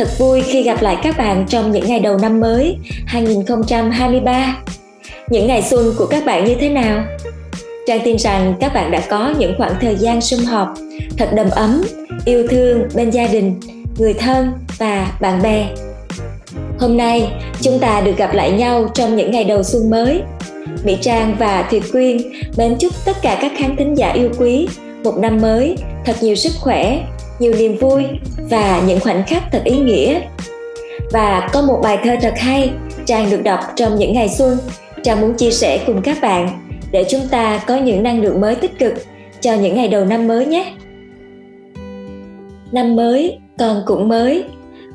Thật vui khi gặp lại các bạn trong những ngày đầu năm mới 2023. Những ngày xuân của các bạn như thế nào? Trang tin rằng các bạn đã có những khoảng thời gian sum họp thật đầm ấm, yêu thương bên gia đình, người thân và bạn bè. Hôm nay, chúng ta được gặp lại nhau trong những ngày đầu xuân mới. Mỹ Trang và Thùy Quyên mến chúc tất cả các khán thính giả yêu quý một năm mới thật nhiều sức khỏe, nhiều niềm vui và những khoảnh khắc thật ý nghĩa. Và có một bài thơ thật hay Trang được đọc trong những ngày xuân. Trang muốn chia sẻ cùng các bạn để chúng ta có những năng lượng mới tích cực cho những ngày đầu năm mới nhé. Năm mới, con cũng mới,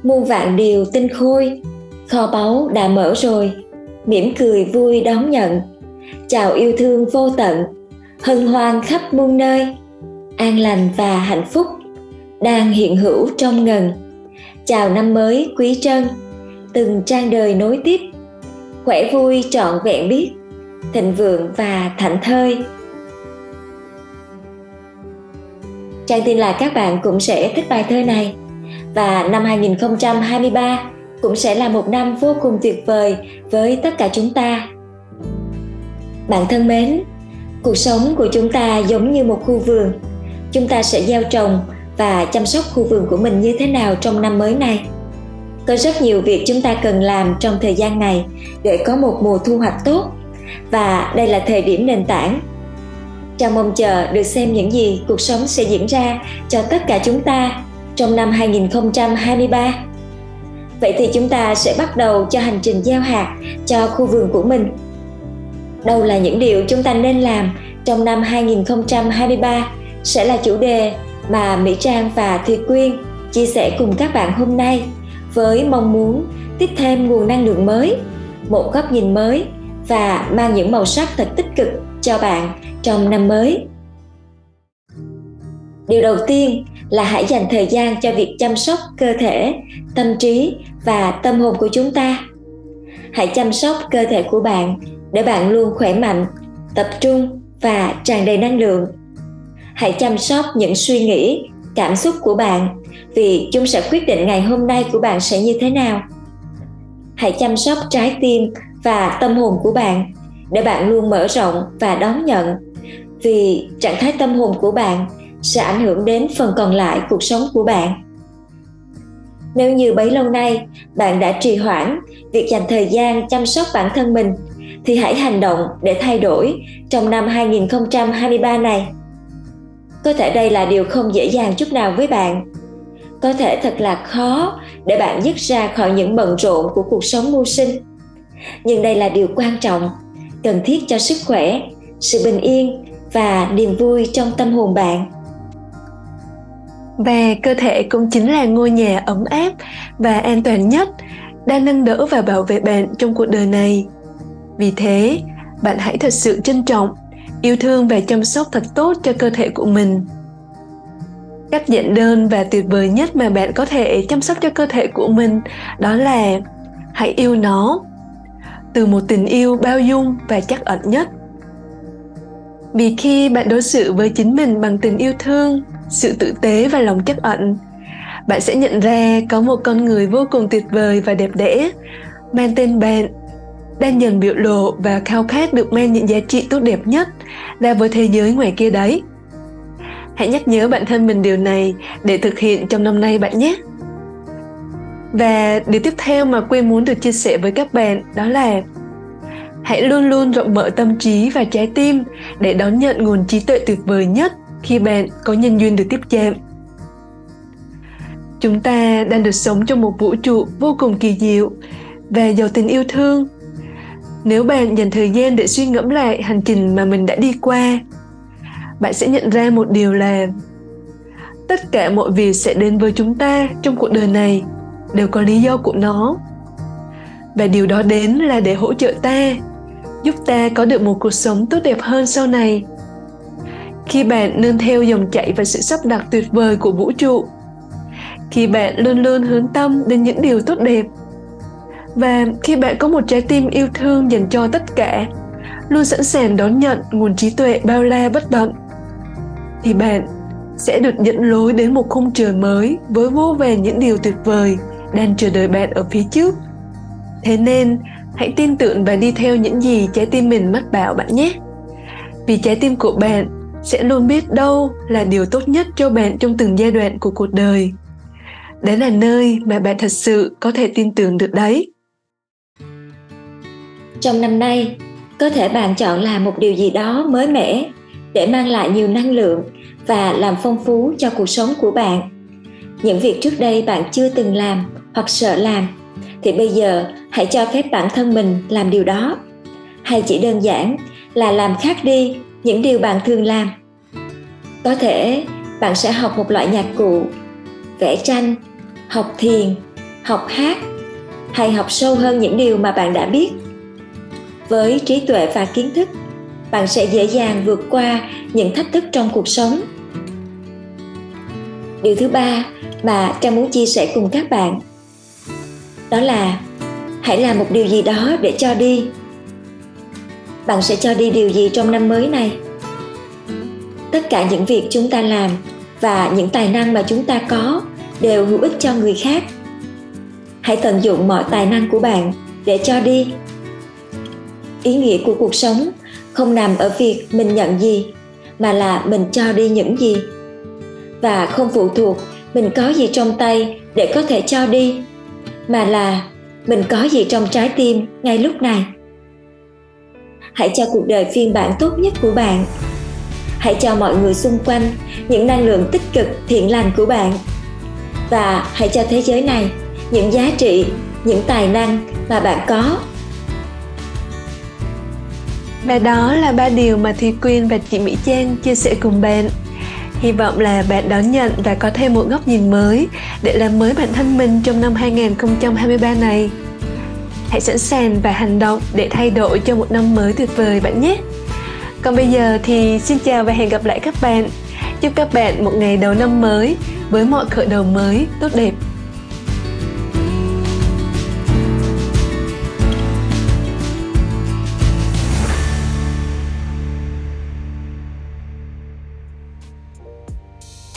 muôn vạn điều tinh khôi, kho báu đã mở rồi, mỉm cười vui đón nhận. Chào yêu thương vô tận, hân hoan khắp muôn nơi, an lành và hạnh phúc đang hiện hữu trong ngần. Chào năm mới quý trân. Từng trang đời nối tiếp. Khỏe vui trọn vẹn biết. Thịnh vượng và thảnh thơi. Trang tin là các bạn cũng sẽ thích bài thơ này. Và năm 2023 cũng sẽ là một năm vô cùng tuyệt vời với tất cả chúng ta. Bạn thân mến, cuộc sống của chúng ta giống như một khu vườn. Chúng ta sẽ gieo trồng và chăm sóc khu vườn của mình như thế nào trong năm mới này có rất nhiều việc chúng ta cần làm trong thời gian này để có một mùa thu hoạch tốt và đây là thời điểm nền tảng chào mong chờ được xem những gì cuộc sống sẽ diễn ra cho tất cả chúng ta trong năm 2023. Vậy thì chúng ta sẽ bắt đầu cho hành trình gieo hạt cho khu vườn của mình. Đâu là những điều chúng ta nên làm trong năm 2023 sẽ là chủ đề mà Mỹ Trang và Thùy Quyên chia sẻ cùng các bạn hôm nay với mong muốn tiếp thêm nguồn năng lượng mới, một góc nhìn mới và mang những màu sắc thật tích cực cho bạn trong năm mới. Điều đầu tiên là hãy dành thời gian cho việc chăm sóc cơ thể, tâm trí và tâm hồn của chúng ta. Hãy chăm sóc cơ thể của bạn để bạn luôn khỏe mạnh, tập trung và tràn đầy năng lượng hãy chăm sóc những suy nghĩ, cảm xúc của bạn vì chúng sẽ quyết định ngày hôm nay của bạn sẽ như thế nào. Hãy chăm sóc trái tim và tâm hồn của bạn để bạn luôn mở rộng và đón nhận vì trạng thái tâm hồn của bạn sẽ ảnh hưởng đến phần còn lại cuộc sống của bạn. Nếu như bấy lâu nay bạn đã trì hoãn việc dành thời gian chăm sóc bản thân mình, thì hãy hành động để thay đổi trong năm 2023 này có thể đây là điều không dễ dàng chút nào với bạn. Có thể thật là khó để bạn dứt ra khỏi những bận rộn của cuộc sống mưu sinh. Nhưng đây là điều quan trọng, cần thiết cho sức khỏe, sự bình yên và niềm vui trong tâm hồn bạn. Và cơ thể cũng chính là ngôi nhà ấm áp và an toàn nhất đang nâng đỡ và bảo vệ bạn trong cuộc đời này. Vì thế, bạn hãy thật sự trân trọng yêu thương và chăm sóc thật tốt cho cơ thể của mình. Cách giản đơn và tuyệt vời nhất mà bạn có thể chăm sóc cho cơ thể của mình đó là hãy yêu nó. Từ một tình yêu bao dung và chắc ẩn nhất. Vì khi bạn đối xử với chính mình bằng tình yêu thương, sự tử tế và lòng chắc ẩn, bạn sẽ nhận ra có một con người vô cùng tuyệt vời và đẹp đẽ, mang tên bạn đang dần biểu lộ và khao khát được mang những giá trị tốt đẹp nhất ra với thế giới ngoài kia đấy. Hãy nhắc nhớ bản thân mình điều này để thực hiện trong năm nay bạn nhé. Và điều tiếp theo mà Quyên muốn được chia sẻ với các bạn đó là hãy luôn luôn rộng mở tâm trí và trái tim để đón nhận nguồn trí tuệ tuyệt vời nhất khi bạn có nhân duyên được tiếp chạm. Chúng ta đang được sống trong một vũ trụ vô cùng kỳ diệu và giàu tình yêu thương nếu bạn dành thời gian để suy ngẫm lại hành trình mà mình đã đi qua, bạn sẽ nhận ra một điều là tất cả mọi việc sẽ đến với chúng ta trong cuộc đời này, đều có lý do của nó. Và điều đó đến là để hỗ trợ ta, giúp ta có được một cuộc sống tốt đẹp hơn sau này. Khi bạn nương theo dòng chảy và sự sắp đặt tuyệt vời của vũ trụ, khi bạn luôn luôn hướng tâm đến những điều tốt đẹp và khi bạn có một trái tim yêu thương dành cho tất cả, luôn sẵn sàng đón nhận nguồn trí tuệ bao la bất tận, thì bạn sẽ được dẫn lối đến một khung trời mới với vô vàn những điều tuyệt vời đang chờ đợi bạn ở phía trước. Thế nên, hãy tin tưởng và đi theo những gì trái tim mình mách bảo bạn nhé. Vì trái tim của bạn sẽ luôn biết đâu là điều tốt nhất cho bạn trong từng giai đoạn của cuộc đời. Đấy là nơi mà bạn thật sự có thể tin tưởng được đấy trong năm nay. Có thể bạn chọn làm một điều gì đó mới mẻ để mang lại nhiều năng lượng và làm phong phú cho cuộc sống của bạn. Những việc trước đây bạn chưa từng làm hoặc sợ làm, thì bây giờ hãy cho phép bản thân mình làm điều đó. Hay chỉ đơn giản là làm khác đi những điều bạn thường làm. Có thể bạn sẽ học một loại nhạc cụ, vẽ tranh, học thiền, học hát, hay học sâu hơn những điều mà bạn đã biết với trí tuệ và kiến thức. Bạn sẽ dễ dàng vượt qua những thách thức trong cuộc sống. Điều thứ ba mà trang muốn chia sẻ cùng các bạn, đó là hãy làm một điều gì đó để cho đi. Bạn sẽ cho đi điều gì trong năm mới này? Tất cả những việc chúng ta làm và những tài năng mà chúng ta có đều hữu ích cho người khác. Hãy tận dụng mọi tài năng của bạn để cho đi ý nghĩa của cuộc sống không nằm ở việc mình nhận gì, mà là mình cho đi những gì. Và không phụ thuộc mình có gì trong tay để có thể cho đi, mà là mình có gì trong trái tim ngay lúc này. Hãy cho cuộc đời phiên bản tốt nhất của bạn. Hãy cho mọi người xung quanh những năng lượng tích cực thiện lành của bạn. Và hãy cho thế giới này những giá trị, những tài năng mà bạn có và đó là ba điều mà Thi Quyên và chị Mỹ Trang chia sẻ cùng bạn. Hy vọng là bạn đón nhận và có thêm một góc nhìn mới để làm mới bản thân mình trong năm 2023 này. Hãy sẵn sàng và hành động để thay đổi cho một năm mới tuyệt vời bạn nhé. Còn bây giờ thì xin chào và hẹn gặp lại các bạn. Chúc các bạn một ngày đầu năm mới với mọi khởi đầu mới tốt đẹp.